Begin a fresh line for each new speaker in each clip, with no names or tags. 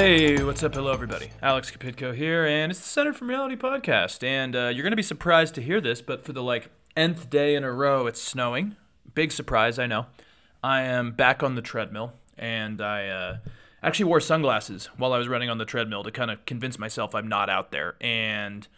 Hey, what's up? Hello, everybody. Alex Kapitko here, and it's the Center from Reality podcast. And uh, you're going to be surprised to hear this, but for the like nth day in a row, it's snowing. Big surprise, I know. I am back on the treadmill, and I uh, actually wore sunglasses while I was running on the treadmill to kind of convince myself I'm not out there. And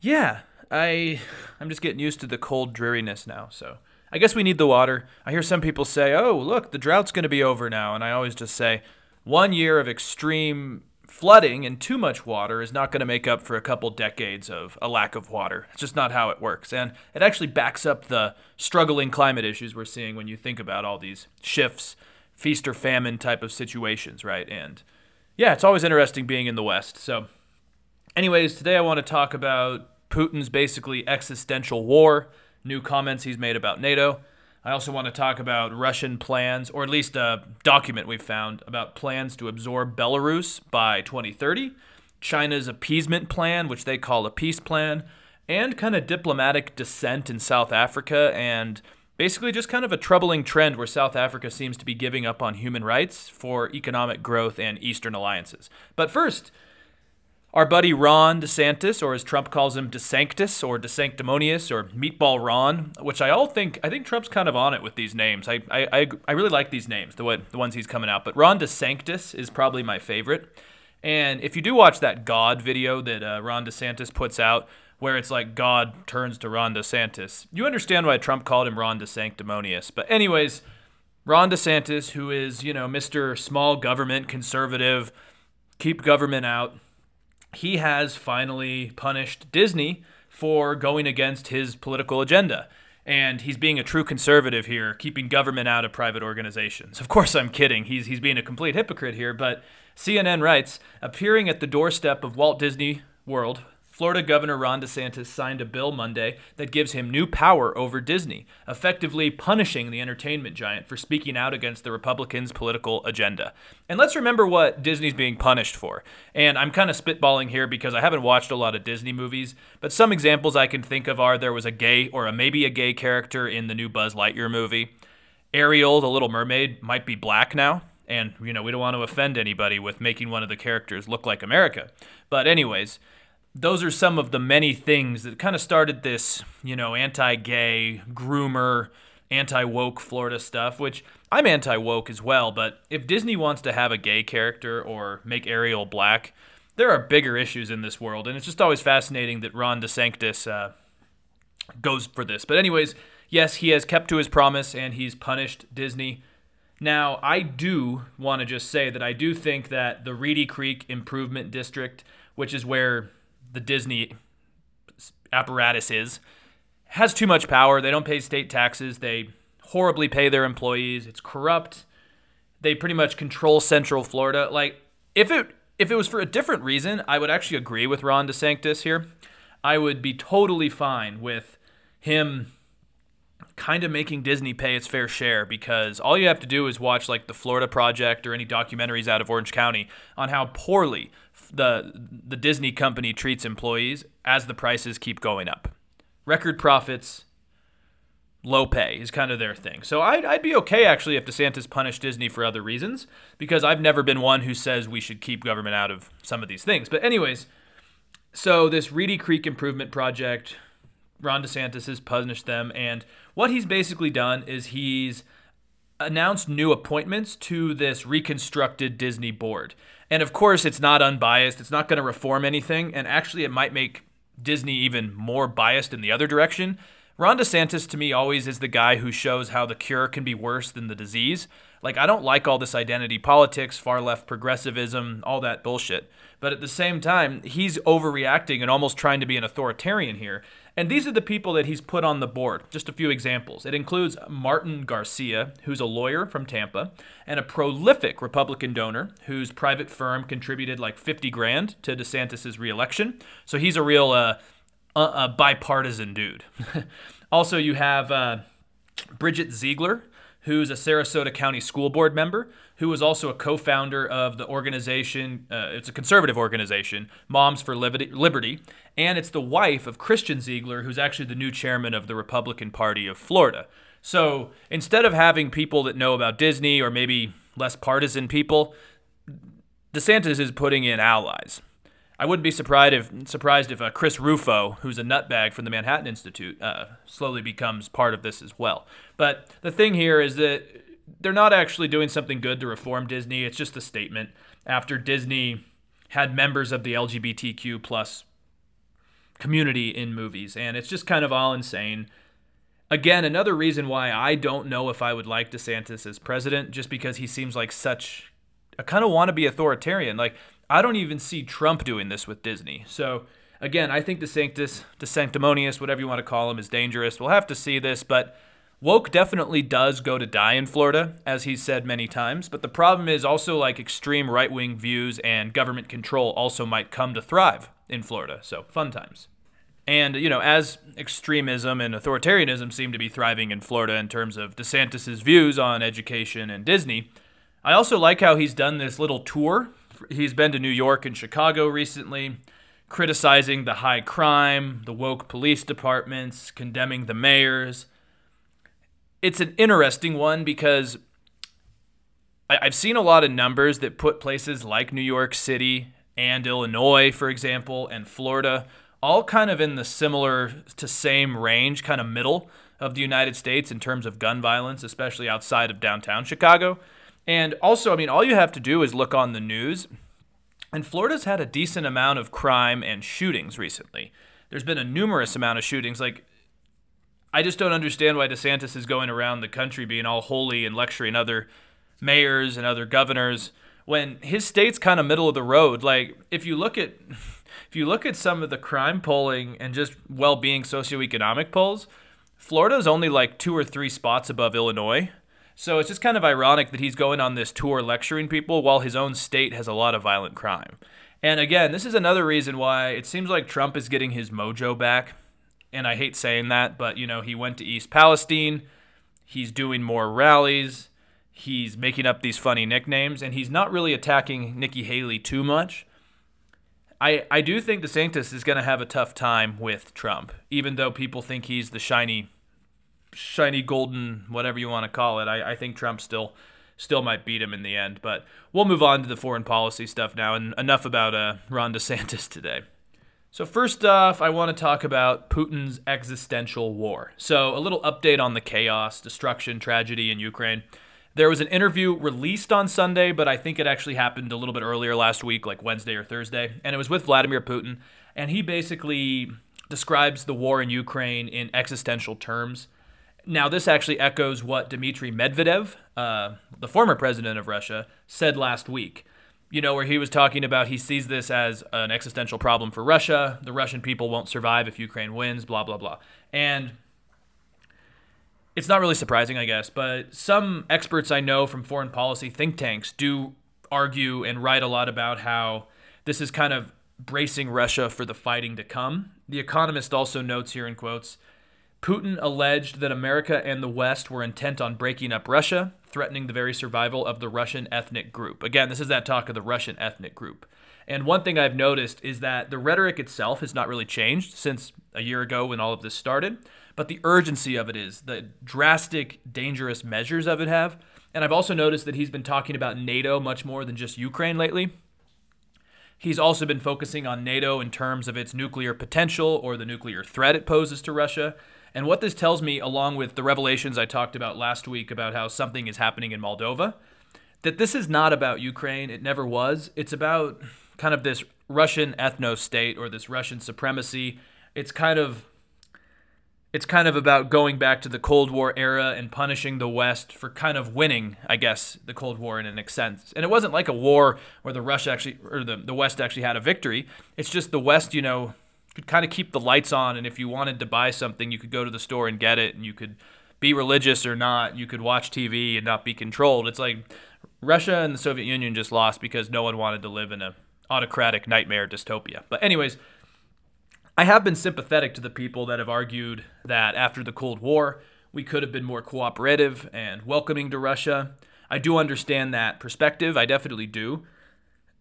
yeah, I I'm just getting used to the cold dreariness now. So I guess we need the water. I hear some people say, "Oh, look, the drought's going to be over now," and I always just say, one year of extreme flooding and too much water is not going to make up for a couple decades of a lack of water. It's just not how it works. And it actually backs up the struggling climate issues we're seeing when you think about all these shifts, feast or famine type of situations, right? And yeah, it's always interesting being in the West. So, anyways, today I want to talk about Putin's basically existential war, new comments he's made about NATO. I also want to talk about Russian plans, or at least a document we found about plans to absorb Belarus by 2030, China's appeasement plan, which they call a peace plan, and kind of diplomatic dissent in South Africa, and basically just kind of a troubling trend where South Africa seems to be giving up on human rights for economic growth and Eastern alliances. But first, our buddy Ron DeSantis, or as Trump calls him, DeSanctus or DeSanctimonious or Meatball Ron, which I all think I think Trump's kind of on it with these names. I I, I really like these names, the the ones he's coming out. But Ron DeSanctus is probably my favorite. And if you do watch that God video that uh, Ron DeSantis puts out, where it's like God turns to Ron DeSantis, you understand why Trump called him Ron DeSanctimonious. But anyways, Ron DeSantis, who is you know Mr. Small Government Conservative, keep government out he has finally punished Disney for going against his political agenda. And he's being a true conservative here, keeping government out of private organizations. Of course, I'm kidding. He's, he's being a complete hypocrite here, but CNN writes appearing at the doorstep of Walt Disney World Florida Governor Ron DeSantis signed a bill Monday that gives him new power over Disney, effectively punishing the entertainment giant for speaking out against the Republicans' political agenda. And let's remember what Disney's being punished for. And I'm kind of spitballing here because I haven't watched a lot of Disney movies, but some examples I can think of are there was a gay or a maybe a gay character in the new Buzz Lightyear movie. Ariel, the little mermaid, might be black now. And, you know, we don't want to offend anybody with making one of the characters look like America. But, anyways, those are some of the many things that kind of started this, you know, anti gay, groomer, anti woke Florida stuff, which I'm anti woke as well. But if Disney wants to have a gay character or make Ariel black, there are bigger issues in this world. And it's just always fascinating that Ron DeSantis uh, goes for this. But, anyways, yes, he has kept to his promise and he's punished Disney. Now, I do want to just say that I do think that the Reedy Creek Improvement District, which is where the Disney apparatus is, has too much power. They don't pay state taxes. They horribly pay their employees. It's corrupt. They pretty much control Central Florida. Like if it if it was for a different reason, I would actually agree with Ron DeSantis here. I would be totally fine with him kind of making Disney pay its fair share because all you have to do is watch like the Florida Project or any documentaries out of Orange County on how poorly the the Disney company treats employees as the prices keep going up. Record profits, low pay is kind of their thing. So I'd, I'd be okay actually if DeSantis punished Disney for other reasons because I've never been one who says we should keep government out of some of these things. But anyways, so this Reedy Creek Improvement Project, Ron DeSantis has punished them, and what he's basically done is he's announced new appointments to this reconstructed Disney board. And of course, it's not unbiased. It's not going to reform anything. And actually, it might make Disney even more biased in the other direction. Ron DeSantis, to me, always is the guy who shows how the cure can be worse than the disease. Like, I don't like all this identity politics, far left progressivism, all that bullshit. But at the same time, he's overreacting and almost trying to be an authoritarian here. And these are the people that he's put on the board. Just a few examples. It includes Martin Garcia, who's a lawyer from Tampa, and a prolific Republican donor whose private firm contributed like 50 grand to DeSantis' reelection. So he's a real uh, uh, bipartisan dude. also, you have uh, Bridget Ziegler, who's a Sarasota County School Board member, who was also a co founder of the organization. Uh, it's a conservative organization, Moms for Liberty. And it's the wife of Christian Ziegler, who's actually the new chairman of the Republican Party of Florida. So instead of having people that know about Disney or maybe less partisan people, DeSantis is putting in allies. I wouldn't be surprised if surprised if uh, Chris Rufo, who's a nutbag from the Manhattan Institute, uh, slowly becomes part of this as well. But the thing here is that they're not actually doing something good to reform Disney. It's just a statement after Disney had members of the LGBTQ plus community in movies, and it's just kind of all insane. Again, another reason why I don't know if I would like DeSantis as president, just because he seems like such a kind of wannabe authoritarian. Like I don't even see Trump doing this with Disney. So again, I think DeSantis, DeSanctimonious, whatever you want to call him, is dangerous. We'll have to see this, but woke definitely does go to die in Florida, as he's said many times. But the problem is also like extreme right wing views and government control also might come to thrive in Florida. So fun times. And, you know, as extremism and authoritarianism seem to be thriving in Florida in terms of DeSantis' views on education and Disney, I also like how he's done this little tour. He's been to New York and Chicago recently, criticizing the high crime, the woke police departments, condemning the mayors. It's an interesting one because I've seen a lot of numbers that put places like New York City and Illinois, for example, and Florida all kind of in the similar to same range, kind of middle of the United States in terms of gun violence, especially outside of downtown Chicago. And also, I mean, all you have to do is look on the news. And Florida's had a decent amount of crime and shootings recently. There's been a numerous amount of shootings. Like, I just don't understand why DeSantis is going around the country being all holy and lecturing other mayors and other governors when his state's kind of middle of the road. Like, if you look at if you look at some of the crime polling and just well-being socioeconomic polls, Florida's only like two or three spots above Illinois. So it's just kind of ironic that he's going on this tour lecturing people while his own state has a lot of violent crime. And again, this is another reason why it seems like Trump is getting his mojo back. And I hate saying that, but you know, he went to East Palestine. He's doing more rallies. He's making up these funny nicknames and he's not really attacking Nikki Haley too much. I, I do think DeSantis is going to have a tough time with Trump, even though people think he's the shiny, shiny golden, whatever you want to call it. I, I think Trump still still might beat him in the end. But we'll move on to the foreign policy stuff now, and enough about uh, Ron DeSantis today. So first off, I want to talk about Putin's existential war. So a little update on the chaos, destruction, tragedy in Ukraine. There was an interview released on Sunday, but I think it actually happened a little bit earlier last week, like Wednesday or Thursday. And it was with Vladimir Putin. And he basically describes the war in Ukraine in existential terms. Now, this actually echoes what Dmitry Medvedev, uh, the former president of Russia, said last week. You know, where he was talking about he sees this as an existential problem for Russia. The Russian people won't survive if Ukraine wins, blah, blah, blah. And it's not really surprising, I guess, but some experts I know from foreign policy think tanks do argue and write a lot about how this is kind of bracing Russia for the fighting to come. The Economist also notes here in quotes Putin alleged that America and the West were intent on breaking up Russia, threatening the very survival of the Russian ethnic group. Again, this is that talk of the Russian ethnic group. And one thing I've noticed is that the rhetoric itself has not really changed since a year ago when all of this started but the urgency of it is, the drastic, dangerous measures of it have. And I've also noticed that he's been talking about NATO much more than just Ukraine lately. He's also been focusing on NATO in terms of its nuclear potential or the nuclear threat it poses to Russia. And what this tells me, along with the revelations I talked about last week about how something is happening in Moldova, that this is not about Ukraine. It never was. It's about kind of this Russian ethno state or this Russian supremacy. It's kind of it's kind of about going back to the Cold War era and punishing the West for kind of winning, I guess, the Cold War in an sense. And it wasn't like a war where the Russia actually or the, the West actually had a victory. It's just the West, you know, could kind of keep the lights on and if you wanted to buy something, you could go to the store and get it and you could be religious or not, you could watch TV and not be controlled. It's like Russia and the Soviet Union just lost because no one wanted to live in a autocratic nightmare dystopia. But anyways, I have been sympathetic to the people that have argued that after the Cold War, we could have been more cooperative and welcoming to Russia. I do understand that perspective. I definitely do.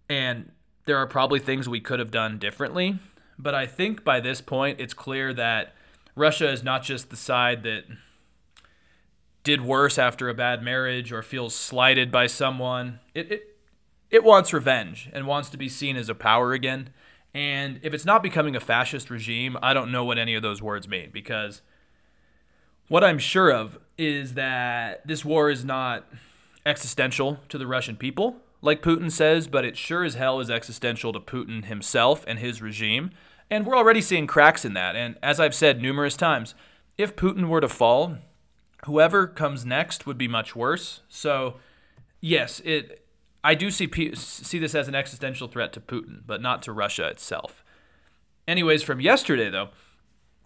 And there are probably things we could have done differently. But I think by this point, it's clear that Russia is not just the side that did worse after a bad marriage or feels slighted by someone. It, it it wants revenge and wants to be seen as a power again. And if it's not becoming a fascist regime, I don't know what any of those words mean because what I'm sure of is that this war is not existential to the Russian people, like Putin says, but it sure as hell is existential to Putin himself and his regime. And we're already seeing cracks in that. And as I've said numerous times, if Putin were to fall, whoever comes next would be much worse. So, yes, it I do see see this as an existential threat to Putin, but not to Russia itself. Anyways, from yesterday though,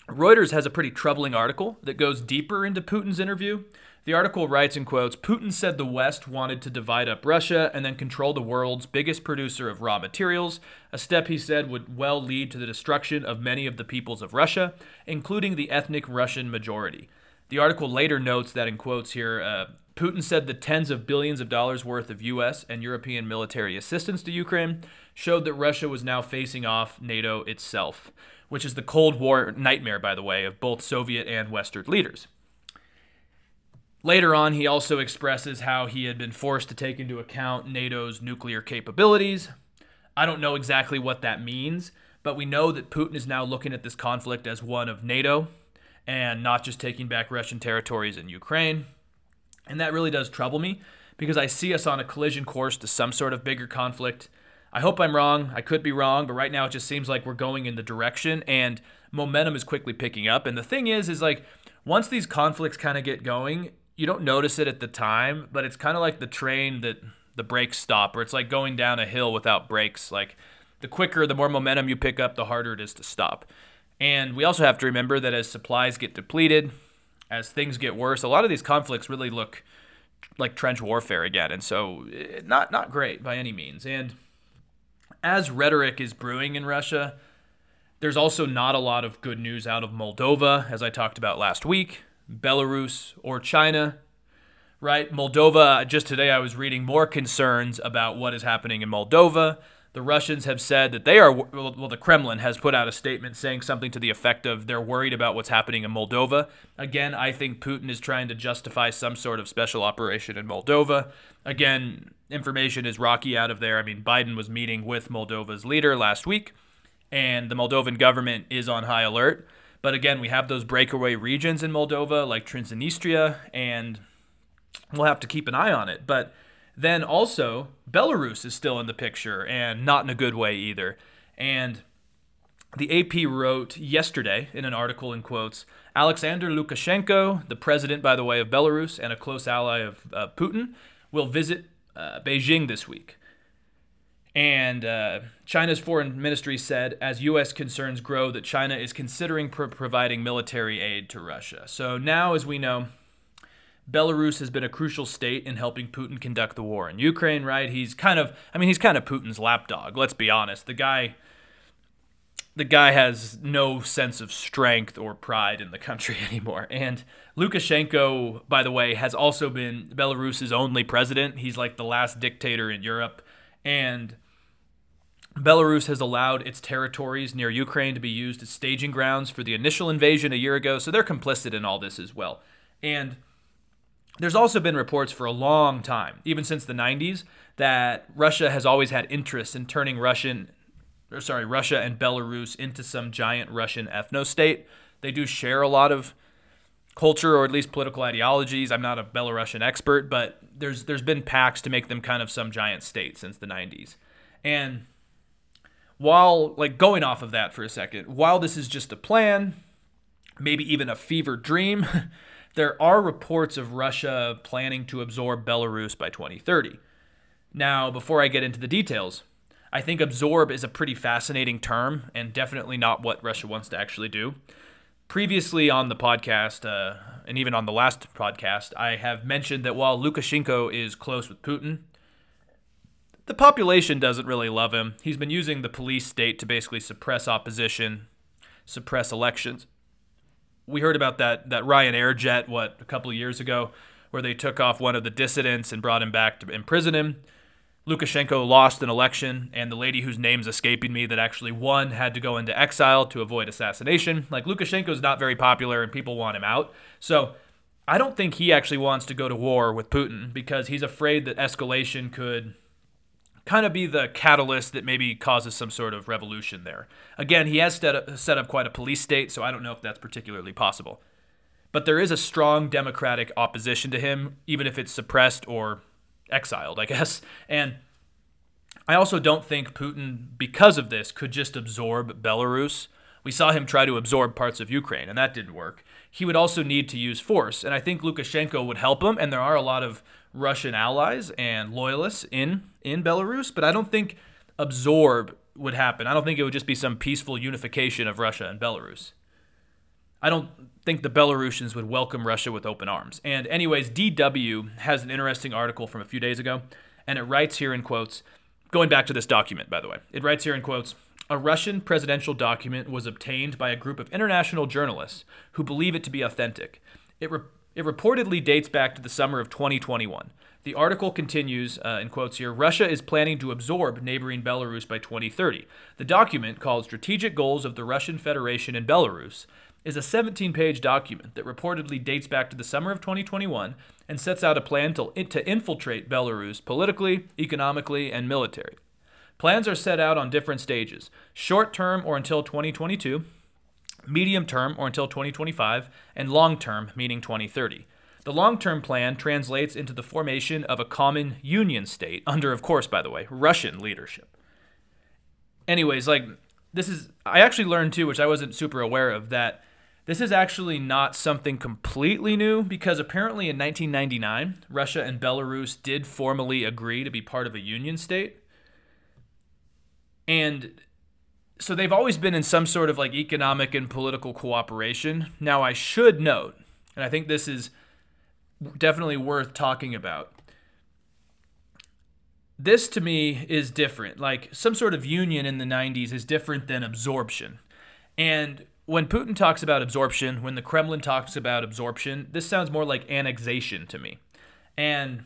Reuters has a pretty troubling article that goes deeper into Putin's interview. The article writes in quotes Putin said the West wanted to divide up Russia and then control the world's biggest producer of raw materials, a step he said would well lead to the destruction of many of the peoples of Russia, including the ethnic Russian majority. The article later notes that, in quotes here, uh, Putin said the tens of billions of dollars worth of U.S. and European military assistance to Ukraine showed that Russia was now facing off NATO itself, which is the Cold War nightmare, by the way, of both Soviet and Western leaders. Later on, he also expresses how he had been forced to take into account NATO's nuclear capabilities. I don't know exactly what that means, but we know that Putin is now looking at this conflict as one of NATO and not just taking back Russian territories in Ukraine. And that really does trouble me because I see us on a collision course to some sort of bigger conflict. I hope I'm wrong. I could be wrong, but right now it just seems like we're going in the direction and momentum is quickly picking up. And the thing is, is like once these conflicts kind of get going, you don't notice it at the time, but it's kind of like the train that the brakes stop, or it's like going down a hill without brakes. Like the quicker, the more momentum you pick up, the harder it is to stop. And we also have to remember that as supplies get depleted, as things get worse, a lot of these conflicts really look like trench warfare again, and so eh, not not great by any means. And as rhetoric is brewing in Russia, there's also not a lot of good news out of Moldova, as I talked about last week. Belarus, or China, right? Moldova, just today I was reading more concerns about what is happening in Moldova. The Russians have said that they are, well, the Kremlin has put out a statement saying something to the effect of they're worried about what's happening in Moldova. Again, I think Putin is trying to justify some sort of special operation in Moldova. Again, information is rocky out of there. I mean, Biden was meeting with Moldova's leader last week, and the Moldovan government is on high alert. But again, we have those breakaway regions in Moldova, like Transnistria, and we'll have to keep an eye on it. But then also, Belarus is still in the picture, and not in a good way either. And the AP wrote yesterday in an article in quotes Alexander Lukashenko, the president, by the way, of Belarus and a close ally of uh, Putin, will visit uh, Beijing this week. And uh, China's foreign ministry said, as U.S. concerns grow, that China is considering pro- providing military aid to Russia. So now, as we know, Belarus has been a crucial state in helping Putin conduct the war in Ukraine, right? He's kind of, I mean, he's kind of Putin's lapdog, let's be honest. The guy. The guy has no sense of strength or pride in the country anymore. And Lukashenko, by the way, has also been Belarus's only president. He's like the last dictator in Europe. And Belarus has allowed its territories near Ukraine to be used as staging grounds for the initial invasion a year ago, so they're complicit in all this as well. And there's also been reports for a long time, even since the 90s, that Russia has always had interest in turning Russian or sorry, Russia and Belarus into some giant Russian ethno state. They do share a lot of culture or at least political ideologies. I'm not a Belarusian expert, but there's there's been pacts to make them kind of some giant state since the 90s. And while like going off of that for a second, while this is just a plan, maybe even a fever dream, there are reports of Russia planning to absorb Belarus by 2030. Now, before I get into the details, I think absorb is a pretty fascinating term and definitely not what Russia wants to actually do. Previously on the podcast, uh, and even on the last podcast, I have mentioned that while Lukashenko is close with Putin, the population doesn't really love him. He's been using the police state to basically suppress opposition, suppress elections. We heard about that that Ryanair jet what a couple of years ago where they took off one of the dissidents and brought him back to imprison him. Lukashenko lost an election, and the lady whose name's escaping me that actually won had to go into exile to avoid assassination. Like, Lukashenko's not very popular, and people want him out. So, I don't think he actually wants to go to war with Putin because he's afraid that escalation could kind of be the catalyst that maybe causes some sort of revolution there. Again, he has set up, set up quite a police state, so I don't know if that's particularly possible. But there is a strong democratic opposition to him, even if it's suppressed or exiled, I guess. And I also don't think Putin, because of this, could just absorb Belarus. We saw him try to absorb parts of Ukraine, and that didn't work. He would also need to use force, and I think Lukashenko would help him, and there are a lot of Russian allies and loyalists in in Belarus, but I don't think absorb would happen. I don't think it would just be some peaceful unification of Russia and Belarus. I don't think the Belarusians would welcome Russia with open arms. And anyways, DW has an interesting article from a few days ago, and it writes here in quotes, going back to this document by the way. It writes here in quotes, a Russian presidential document was obtained by a group of international journalists who believe it to be authentic. It re- it reportedly dates back to the summer of 2021. The article continues, uh, in quotes here Russia is planning to absorb neighboring Belarus by 2030. The document, called Strategic Goals of the Russian Federation in Belarus, is a 17 page document that reportedly dates back to the summer of 2021 and sets out a plan to, to infiltrate Belarus politically, economically, and military. Plans are set out on different stages short term or until 2022, medium term or until 2025, and long term, meaning 2030. The long term plan translates into the formation of a common union state, under, of course, by the way, Russian leadership. Anyways, like, this is, I actually learned too, which I wasn't super aware of, that this is actually not something completely new because apparently in 1999, Russia and Belarus did formally agree to be part of a union state. And so they've always been in some sort of like economic and political cooperation. Now, I should note, and I think this is definitely worth talking about. This to me is different. Like some sort of union in the 90s is different than absorption. And when Putin talks about absorption, when the Kremlin talks about absorption, this sounds more like annexation to me. And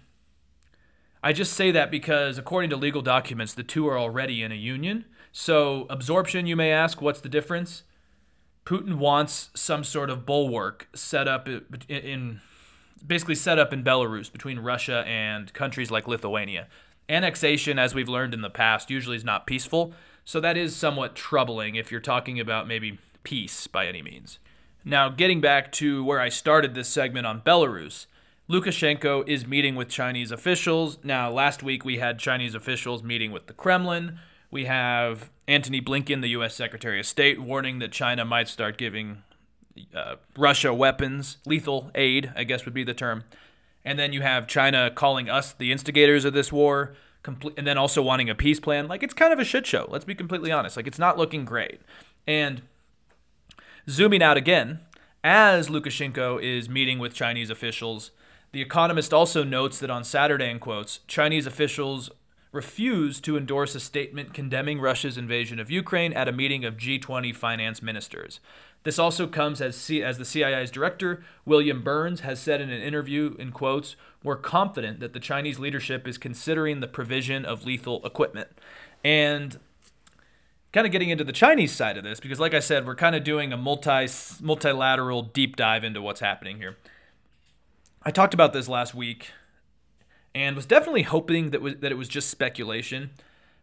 I just say that because, according to legal documents, the two are already in a union. So, absorption, you may ask, what's the difference? Putin wants some sort of bulwark set up in, basically set up in Belarus between Russia and countries like Lithuania. Annexation, as we've learned in the past, usually is not peaceful. So that is somewhat troubling if you're talking about maybe peace by any means. Now, getting back to where I started this segment on Belarus, Lukashenko is meeting with Chinese officials. Now, last week we had Chinese officials meeting with the Kremlin. We have Antony Blinken, the U.S. Secretary of State, warning that China might start giving uh, Russia weapons, lethal aid, I guess would be the term. And then you have China calling us the instigators of this war, complete, and then also wanting a peace plan. Like it's kind of a shit show. Let's be completely honest. Like it's not looking great. And zooming out again, as Lukashenko is meeting with Chinese officials, the Economist also notes that on Saturday, in quotes, Chinese officials refused to endorse a statement condemning Russia's invasion of Ukraine at a meeting of G20 finance ministers. This also comes as, C- as the CIA's director, William Burns, has said in an interview, in quotes, We're confident that the Chinese leadership is considering the provision of lethal equipment. And kind of getting into the Chinese side of this, because like I said, we're kind of doing a multi multilateral deep dive into what's happening here. I talked about this last week and was definitely hoping that was that it was just speculation.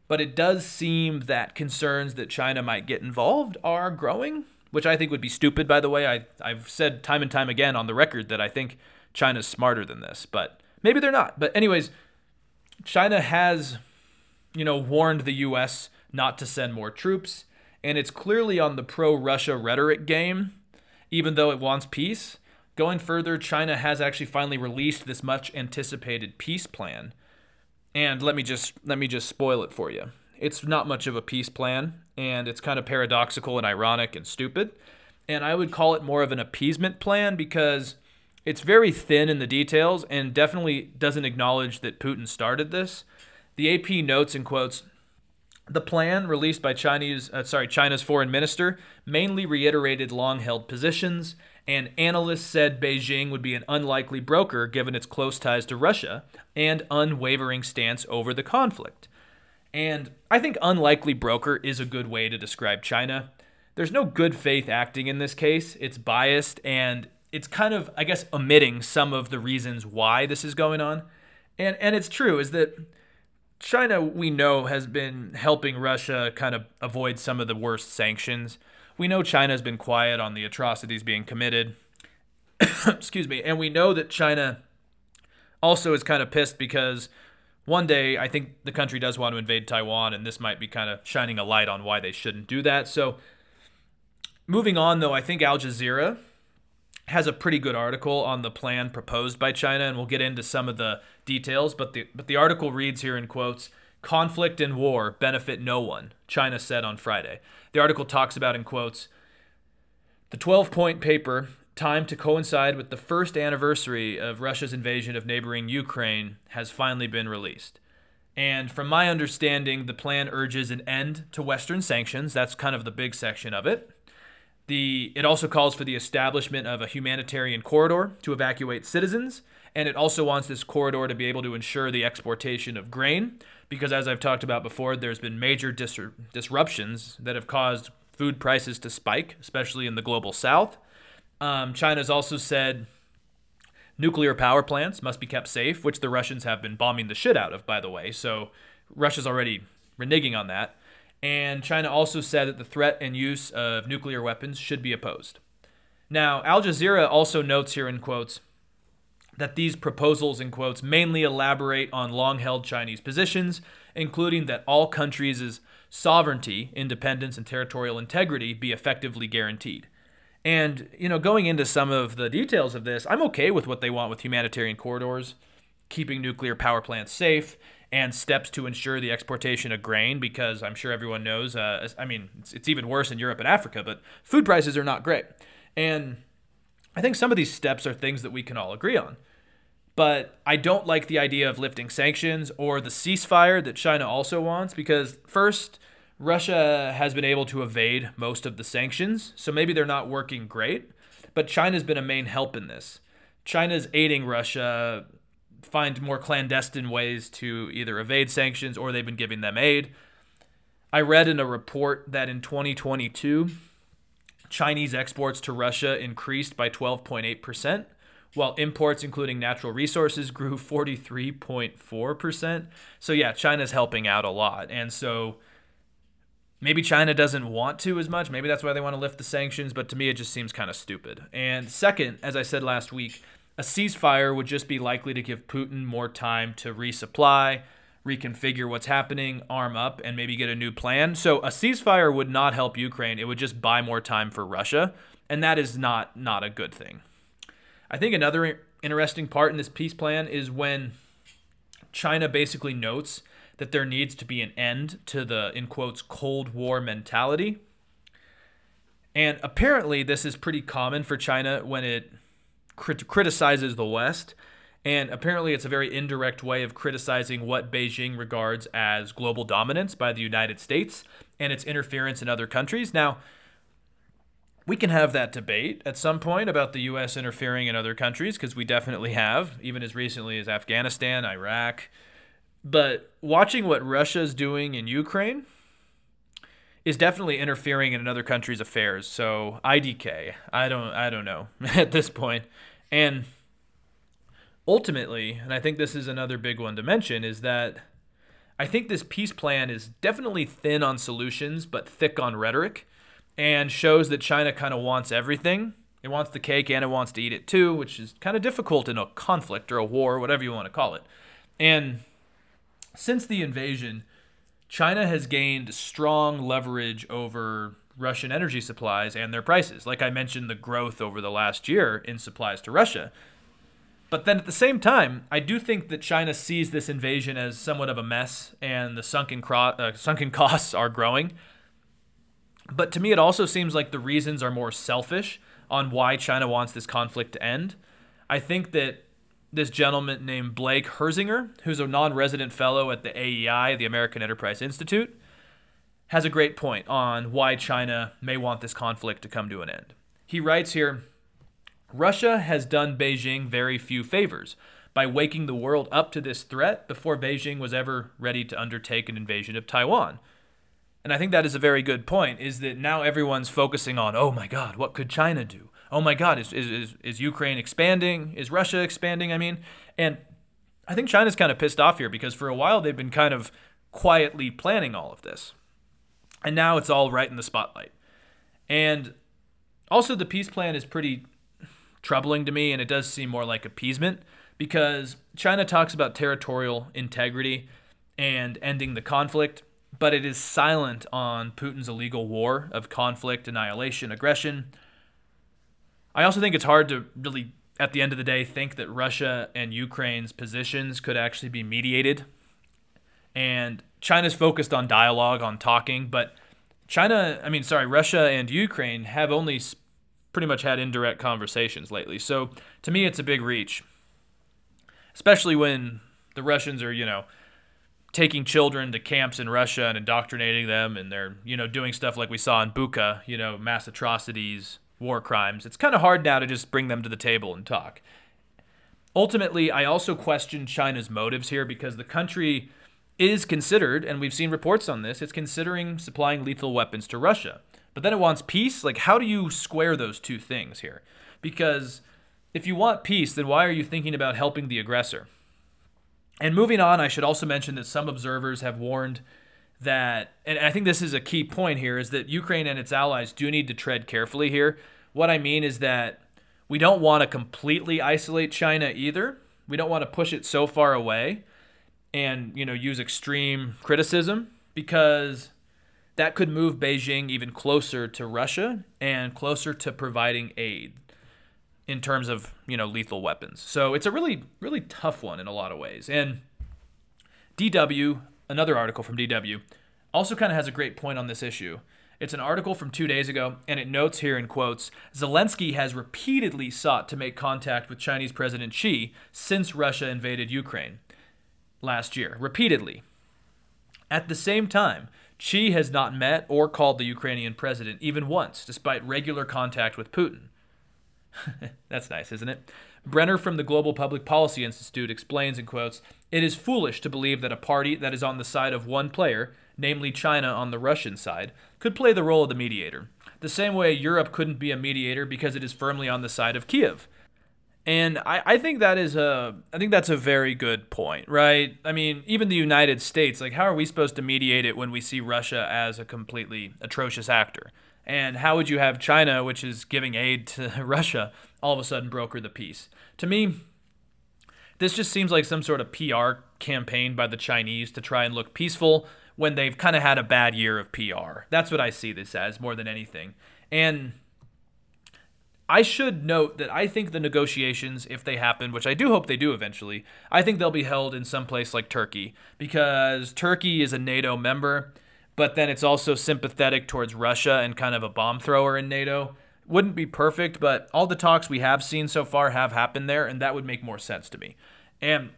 But it does seem that concerns that China might get involved are growing, which I think would be stupid. By the way, I I've said time and time again on the record that I think China's smarter than this, but maybe they're not. But anyways, China has, you know, warned the U.S. not to send more troops, and it's clearly on the pro-Russia rhetoric game, even though it wants peace. Going further, China has actually finally released this much anticipated peace plan. And let me just let me just spoil it for you. It's not much of a peace plan, and it's kind of paradoxical and ironic and stupid. And I would call it more of an appeasement plan because it's very thin in the details and definitely doesn't acknowledge that Putin started this. The AP notes and quotes the plan released by Chinese uh, sorry China's foreign minister mainly reiterated long-held positions and analysts said Beijing would be an unlikely broker given its close ties to Russia and unwavering stance over the conflict. And I think unlikely broker is a good way to describe China. There's no good faith acting in this case. It's biased and it's kind of, I guess, omitting some of the reasons why this is going on. And and it's true is that China, we know, has been helping Russia kind of avoid some of the worst sanctions. We know China has been quiet on the atrocities being committed. Excuse me. And we know that China also is kind of pissed because one day I think the country does want to invade Taiwan, and this might be kind of shining a light on why they shouldn't do that. So, moving on, though, I think Al Jazeera has a pretty good article on the plan proposed by China, and we'll get into some of the details. But the but the article reads here in quotes: "Conflict and war benefit no one," China said on Friday. The article talks about in quotes. The 12 point paper, timed to coincide with the first anniversary of Russia's invasion of neighboring Ukraine, has finally been released. And from my understanding, the plan urges an end to Western sanctions. That's kind of the big section of it. The, it also calls for the establishment of a humanitarian corridor to evacuate citizens, and it also wants this corridor to be able to ensure the exportation of grain, because as I've talked about before, there's been major dis- disruptions that have caused food prices to spike, especially in the global south. Um, China's also said nuclear power plants must be kept safe, which the Russians have been bombing the shit out of, by the way. So Russia's already reneging on that. And China also said that the threat and use of nuclear weapons should be opposed. Now, Al Jazeera also notes here in quotes that these proposals, in quotes, mainly elaborate on long held Chinese positions, including that all countries' sovereignty, independence, and territorial integrity be effectively guaranteed. And, you know, going into some of the details of this, I'm okay with what they want with humanitarian corridors, keeping nuclear power plants safe, and steps to ensure the exportation of grain because I'm sure everyone knows, uh, I mean, it's, it's even worse in Europe and Africa, but food prices are not great. And I think some of these steps are things that we can all agree on. But I don't like the idea of lifting sanctions or the ceasefire that China also wants because, first, Russia has been able to evade most of the sanctions, so maybe they're not working great. But China's been a main help in this. China's aiding Russia find more clandestine ways to either evade sanctions or they've been giving them aid. I read in a report that in 2022, Chinese exports to Russia increased by 12.8%, while imports, including natural resources, grew 43.4%. So, yeah, China's helping out a lot. And so maybe China doesn't want to as much. Maybe that's why they want to lift the sanctions, but to me, it just seems kind of stupid. And second, as I said last week, a ceasefire would just be likely to give Putin more time to resupply, reconfigure what's happening, arm up, and maybe get a new plan. So a ceasefire would not help Ukraine. It would just buy more time for Russia, and that is not not a good thing. I think another interesting part in this peace plan is when China basically notes that there needs to be an end to the in quotes cold war mentality. And apparently this is pretty common for China when it crit- criticizes the West. And apparently, it's a very indirect way of criticizing what Beijing regards as global dominance by the United States and its interference in other countries. Now, we can have that debate at some point about the U.S. interfering in other countries, because we definitely have, even as recently as Afghanistan, Iraq. But watching what Russia is doing in Ukraine is definitely interfering in another country's affairs. So IDK, I don't, I don't know at this point. And ultimately, and I think this is another big one to mention, is that I think this peace plan is definitely thin on solutions, but thick on rhetoric, and shows that China kind of wants everything. It wants the cake and it wants to eat it too, which is kind of difficult in a conflict or a war, whatever you want to call it. And since the invasion, China has gained strong leverage over Russian energy supplies and their prices. Like I mentioned, the growth over the last year in supplies to Russia. But then at the same time, I do think that China sees this invasion as somewhat of a mess and the sunken, cro- uh, sunken costs are growing. But to me, it also seems like the reasons are more selfish on why China wants this conflict to end. I think that this gentleman named Blake Herzinger, who's a non resident fellow at the AEI, the American Enterprise Institute, has a great point on why China may want this conflict to come to an end. He writes here Russia has done Beijing very few favors by waking the world up to this threat before Beijing was ever ready to undertake an invasion of Taiwan. And I think that is a very good point is that now everyone's focusing on, oh my God, what could China do? Oh my God, is, is, is, Ukraine expanding? Is Russia expanding? I mean, and I think China's kind of pissed off here because for a while they've been kind of quietly planning all of this. And now it's all right in the spotlight. And also, the peace plan is pretty troubling to me, and it does seem more like appeasement because China talks about territorial integrity and ending the conflict, but it is silent on Putin's illegal war of conflict, annihilation, aggression. I also think it's hard to really, at the end of the day, think that Russia and Ukraine's positions could actually be mediated. And China's focused on dialogue, on talking, but China, I mean, sorry, Russia and Ukraine have only pretty much had indirect conversations lately. So to me, it's a big reach, especially when the Russians are, you know, taking children to camps in Russia and indoctrinating them, and they're, you know, doing stuff like we saw in Bucha, you know, mass atrocities, war crimes. It's kind of hard now to just bring them to the table and talk. Ultimately, I also question China's motives here because the country is considered, and we've seen reports on this, it's considering supplying lethal weapons to Russia. But then it wants peace. Like, how do you square those two things here? Because if you want peace, then why are you thinking about helping the aggressor? And moving on, I should also mention that some observers have warned that, and I think this is a key point here, is that Ukraine and its allies do need to tread carefully here. What I mean is that we don't want to completely isolate China either. We don't want to push it so far away and you know use extreme criticism because that could move Beijing even closer to Russia and closer to providing aid in terms of you know lethal weapons. So it's a really really tough one in a lot of ways. And DW, another article from DW, also kind of has a great point on this issue. It's an article from two days ago, and it notes here in quotes Zelensky has repeatedly sought to make contact with Chinese President Xi since Russia invaded Ukraine last year, repeatedly. At the same time, Xi has not met or called the Ukrainian president even once, despite regular contact with Putin. That's nice, isn't it? Benner from the Global Public Policy Institute explains in quotes It is foolish to believe that a party that is on the side of one player, namely China on the Russian side, could play the role of the mediator. The same way Europe couldn't be a mediator because it is firmly on the side of Kiev. And I, I think that is a I think that's a very good point, right? I mean, even the United States, like how are we supposed to mediate it when we see Russia as a completely atrocious actor? And how would you have China, which is giving aid to Russia, all of a sudden broker the peace? To me, this just seems like some sort of PR campaign by the Chinese to try and look peaceful when they've kind of had a bad year of PR. That's what I see this as more than anything. And I should note that I think the negotiations, if they happen, which I do hope they do eventually, I think they'll be held in some place like Turkey because Turkey is a NATO member, but then it's also sympathetic towards Russia and kind of a bomb thrower in NATO. Wouldn't be perfect, but all the talks we have seen so far have happened there, and that would make more sense to me. And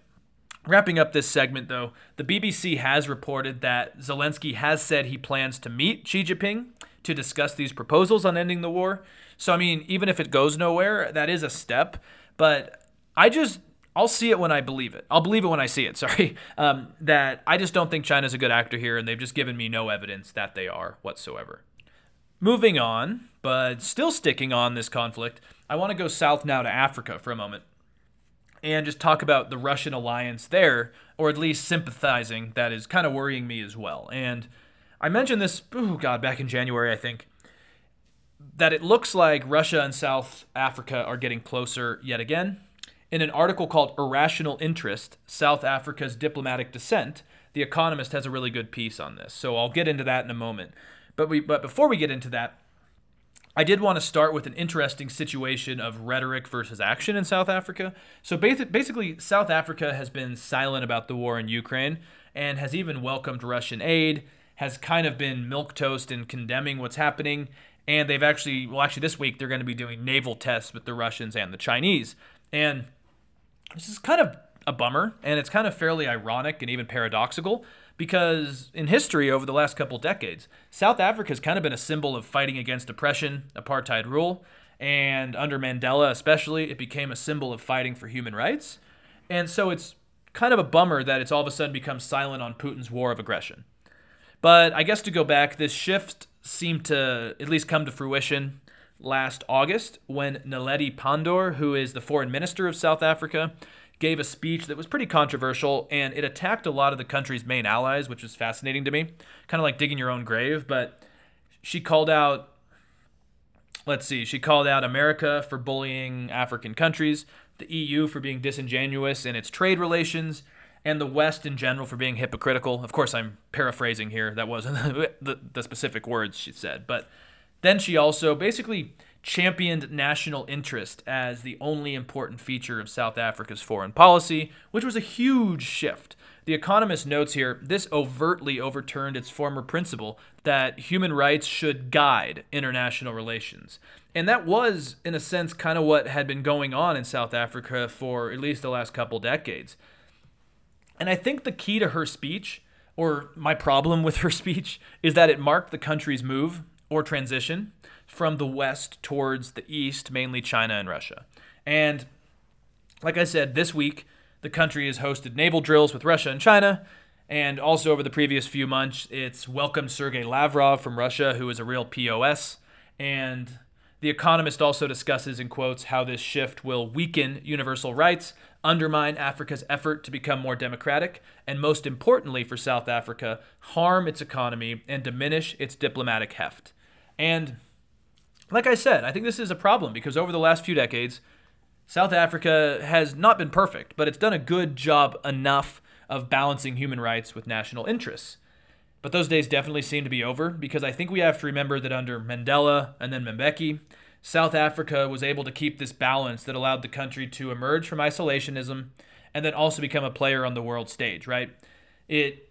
Wrapping up this segment, though, the BBC has reported that Zelensky has said he plans to meet Xi Jinping to discuss these proposals on ending the war. So, I mean, even if it goes nowhere, that is a step. But I just, I'll see it when I believe it. I'll believe it when I see it, sorry. Um, that I just don't think China's a good actor here, and they've just given me no evidence that they are whatsoever. Moving on, but still sticking on this conflict, I want to go south now to Africa for a moment and just talk about the Russian alliance there, or at least sympathizing, that is kind of worrying me as well. And I mentioned this, oh God, back in January, I think that it looks like Russia and South Africa are getting closer yet again. In an article called Irrational Interest South Africa's Diplomatic Descent, The Economist has a really good piece on this. So I'll get into that in a moment. But, we, but before we get into that, I did want to start with an interesting situation of rhetoric versus action in South Africa. So basically, South Africa has been silent about the war in Ukraine and has even welcomed Russian aid, has kind of been milquetoast in condemning what's happening, and they've actually well actually this week they're going to be doing naval tests with the Russians and the Chinese. And this is kind of a bummer and it's kind of fairly ironic and even paradoxical because in history over the last couple decades, South Africa has kind of been a symbol of fighting against oppression, apartheid rule, and under Mandela especially, it became a symbol of fighting for human rights. And so it's kind of a bummer that it's all of a sudden become silent on Putin's war of aggression. But I guess to go back, this shift seemed to at least come to fruition last August when Naledi Pandor, who is the foreign minister of South Africa, gave a speech that was pretty controversial and it attacked a lot of the country's main allies, which was fascinating to me. Kind of like digging your own grave, but she called out let's see, she called out America for bullying African countries, the EU for being disingenuous in its trade relations, and the West in general for being hypocritical. Of course, I'm paraphrasing here. That wasn't the, the specific words she said. But then she also basically championed national interest as the only important feature of South Africa's foreign policy, which was a huge shift. The Economist notes here this overtly overturned its former principle that human rights should guide international relations. And that was, in a sense, kind of what had been going on in South Africa for at least the last couple decades. And I think the key to her speech, or my problem with her speech, is that it marked the country's move or transition from the West towards the East, mainly China and Russia. And like I said, this week, the country has hosted naval drills with Russia and China. And also over the previous few months, it's welcomed Sergei Lavrov from Russia, who is a real POS. And the Economist also discusses, in quotes, how this shift will weaken universal rights, undermine Africa's effort to become more democratic, and most importantly for South Africa, harm its economy and diminish its diplomatic heft. And like I said, I think this is a problem because over the last few decades, South Africa has not been perfect, but it's done a good job enough of balancing human rights with national interests. But those days definitely seem to be over because I think we have to remember that under Mandela and then Mbeki, South Africa was able to keep this balance that allowed the country to emerge from isolationism and then also become a player on the world stage, right? It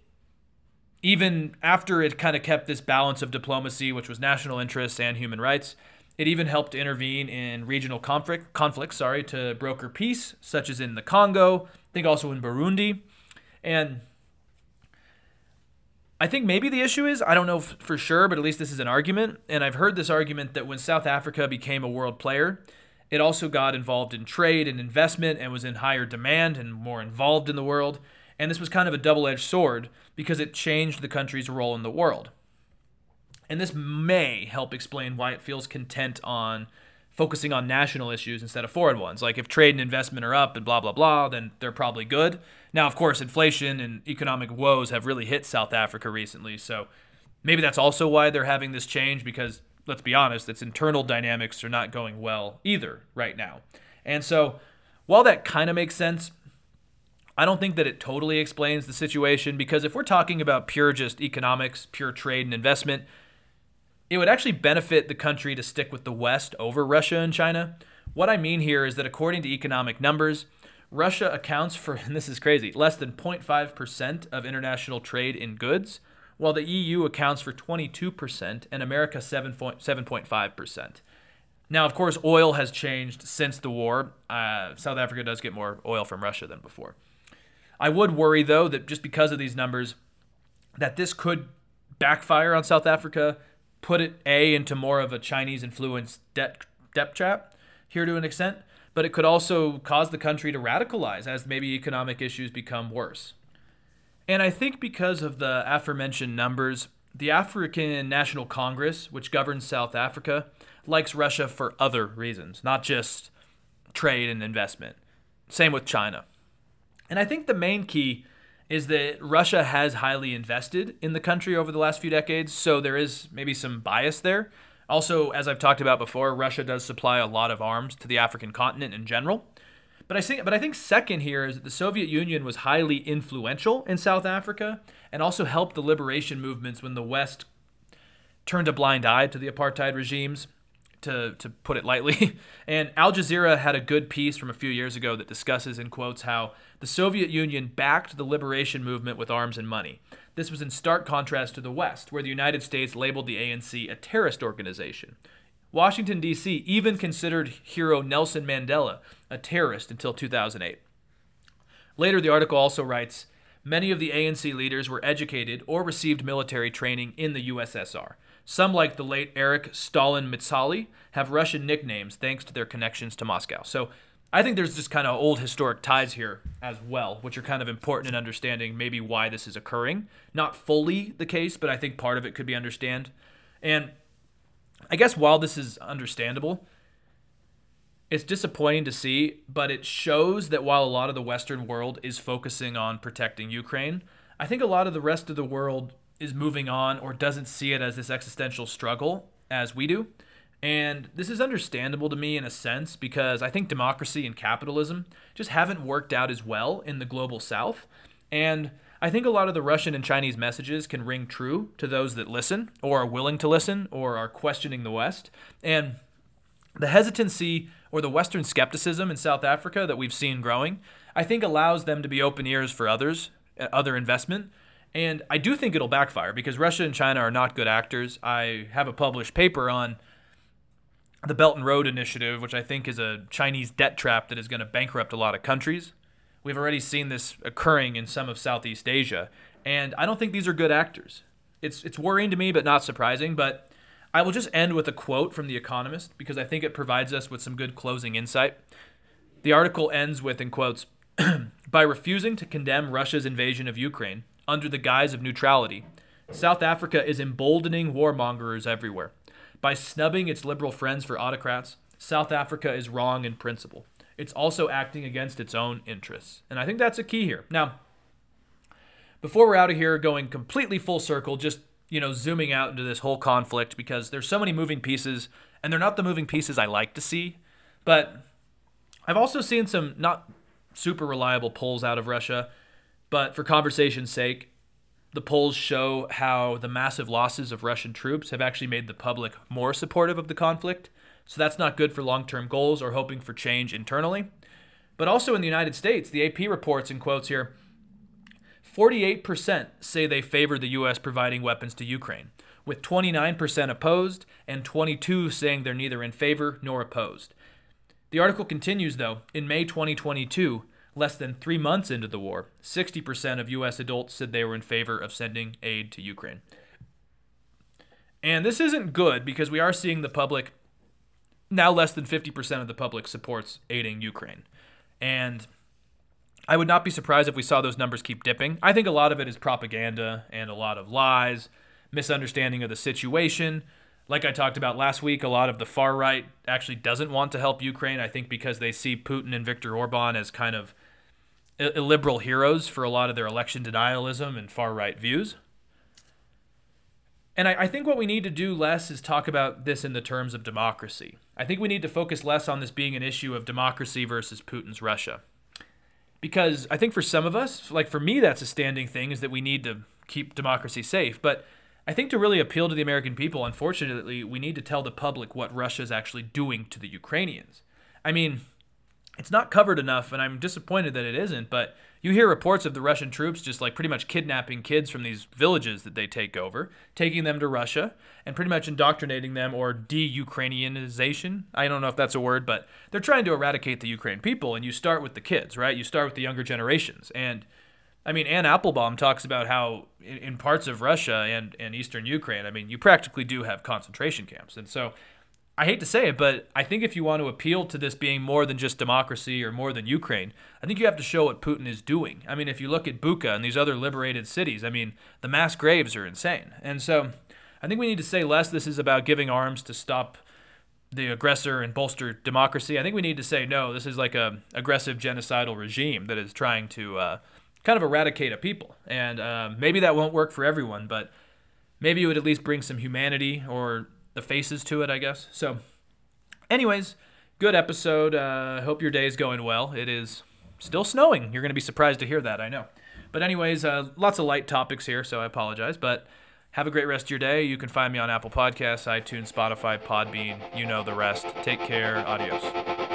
even after it kind of kept this balance of diplomacy, which was national interests and human rights, it even helped intervene in regional conflict conflicts, sorry, to broker peace, such as in the Congo, I think also in Burundi. And I think maybe the issue is, I don't know f- for sure, but at least this is an argument. And I've heard this argument that when South Africa became a world player, it also got involved in trade and investment and was in higher demand and more involved in the world. And this was kind of a double edged sword because it changed the country's role in the world. And this may help explain why it feels content on focusing on national issues instead of foreign ones. Like if trade and investment are up and blah, blah, blah, then they're probably good. Now, of course, inflation and economic woes have really hit South Africa recently. So maybe that's also why they're having this change because, let's be honest, its internal dynamics are not going well either right now. And so while that kind of makes sense, I don't think that it totally explains the situation because if we're talking about pure just economics, pure trade and investment, it would actually benefit the country to stick with the West over Russia and China. What I mean here is that according to economic numbers, Russia accounts for, and this is crazy, less than 0.5% of international trade in goods, while the EU accounts for 22% and America 7.5%. Now, of course, oil has changed since the war. Uh, South Africa does get more oil from Russia than before. I would worry, though, that just because of these numbers, that this could backfire on South Africa put it a into more of a Chinese influenced debt depth trap here to an extent, but it could also cause the country to radicalize as maybe economic issues become worse. And I think because of the aforementioned numbers, the African National Congress, which governs South Africa, likes Russia for other reasons, not just trade and investment. Same with China. And I think the main key is that Russia has highly invested in the country over the last few decades, so there is maybe some bias there. Also, as I've talked about before, Russia does supply a lot of arms to the African continent in general. But I think, but I think second here is that the Soviet Union was highly influential in South Africa and also helped the liberation movements when the West turned a blind eye to the apartheid regimes to, to put it lightly. And Al Jazeera had a good piece from a few years ago that discusses, in quotes, how the Soviet Union backed the liberation movement with arms and money. This was in stark contrast to the West, where the United States labeled the ANC a terrorist organization. Washington, D.C. even considered hero Nelson Mandela a terrorist until 2008. Later, the article also writes Many of the ANC leaders were educated or received military training in the USSR. Some, like the late Eric Stalin Mtshali, have Russian nicknames thanks to their connections to Moscow. So I think there's just kind of old historic ties here as well, which are kind of important in understanding maybe why this is occurring. Not fully the case, but I think part of it could be understand. And I guess while this is understandable, it's disappointing to see, but it shows that while a lot of the Western world is focusing on protecting Ukraine, I think a lot of the rest of the world is moving on or doesn't see it as this existential struggle as we do. And this is understandable to me in a sense because I think democracy and capitalism just haven't worked out as well in the global south. And I think a lot of the Russian and Chinese messages can ring true to those that listen or are willing to listen or are questioning the West. And the hesitancy or the Western skepticism in South Africa that we've seen growing, I think allows them to be open ears for others, uh, other investment. And I do think it'll backfire because Russia and China are not good actors. I have a published paper on the Belt and Road Initiative, which I think is a Chinese debt trap that is going to bankrupt a lot of countries. We've already seen this occurring in some of Southeast Asia, and I don't think these are good actors. It's it's worrying to me, but not surprising. But I will just end with a quote from The Economist because I think it provides us with some good closing insight. The article ends with, in quotes, by refusing to condemn Russia's invasion of Ukraine under the guise of neutrality, South Africa is emboldening warmongers everywhere. By snubbing its liberal friends for autocrats, South Africa is wrong in principle. It's also acting against its own interests. And I think that's a key here. Now, before we're out of here going completely full circle, just, you know, zooming out into this whole conflict because there's so many moving pieces and they're not the moving pieces I like to see. But I've also seen some not super reliable polls out of Russia, but for conversation's sake, the polls show how the massive losses of Russian troops have actually made the public more supportive of the conflict. So that's not good for long term goals or hoping for change internally. But also in the United States, the AP reports in quotes here 48% say they favor the U.S. providing weapons to Ukraine, with 29% opposed and 22 saying they're neither in favor nor opposed. The article continues, though, in May 2022, Less than three months into the war, 60% of U.S. adults said they were in favor of sending aid to Ukraine. And this isn't good because we are seeing the public, now less than 50% of the public supports aiding Ukraine. And I would not be surprised if we saw those numbers keep dipping. I think a lot of it is propaganda and a lot of lies, misunderstanding of the situation. Like I talked about last week, a lot of the far right actually doesn't want to help Ukraine. I think because they see Putin and Viktor Orban as kind of illiberal heroes for a lot of their election denialism and far right views. And I, I, think what we need to do less is talk about this in the terms of democracy. I think we need to focus less on this being an issue of democracy versus Putin's Russia. Because I think for some of us, like for me, that's a standing thing, is that we need to keep democracy safe. But I think to really appeal to the American people, unfortunately, we need to tell the public what Russia is actually doing to the Ukrainians. I mean, it's not covered enough, and I'm disappointed that it isn't. But you hear reports of the Russian troops just like pretty much kidnapping kids from these villages that they take over, taking them to Russia, and pretty much indoctrinating them or de Ukrainianization. I don't know if that's a word, but they're trying to eradicate the Ukraine people. And you start with the kids, right? You start with the younger generations. And I mean, Anne Applebaum talks about how in parts of Russia and, and eastern Ukraine, I mean, you practically do have concentration camps. And so I hate to say it, but I think if you want to appeal to this being more than just democracy or more than Ukraine, I think you have to show what Putin is doing. I mean, if you look at Bucha and these other liberated cities, I mean, the mass graves are insane. And so I think we need to say less this is about giving arms to stop the aggressor and bolster democracy. I think we need to say no, this is like a aggressive genocidal regime that is trying to uh, kind of eradicate a people. And uh, maybe that won't work for everyone, but maybe it would at least bring some humanity or the faces to it, I guess. So, anyways, good episode. Uh, hope your day is going well. It is still snowing. You're going to be surprised to hear that, I know. But, anyways, uh, lots of light topics here, so I apologize. But have a great rest of your day. You can find me on Apple Podcasts, iTunes, Spotify, Podbean. You know the rest. Take care. Adios.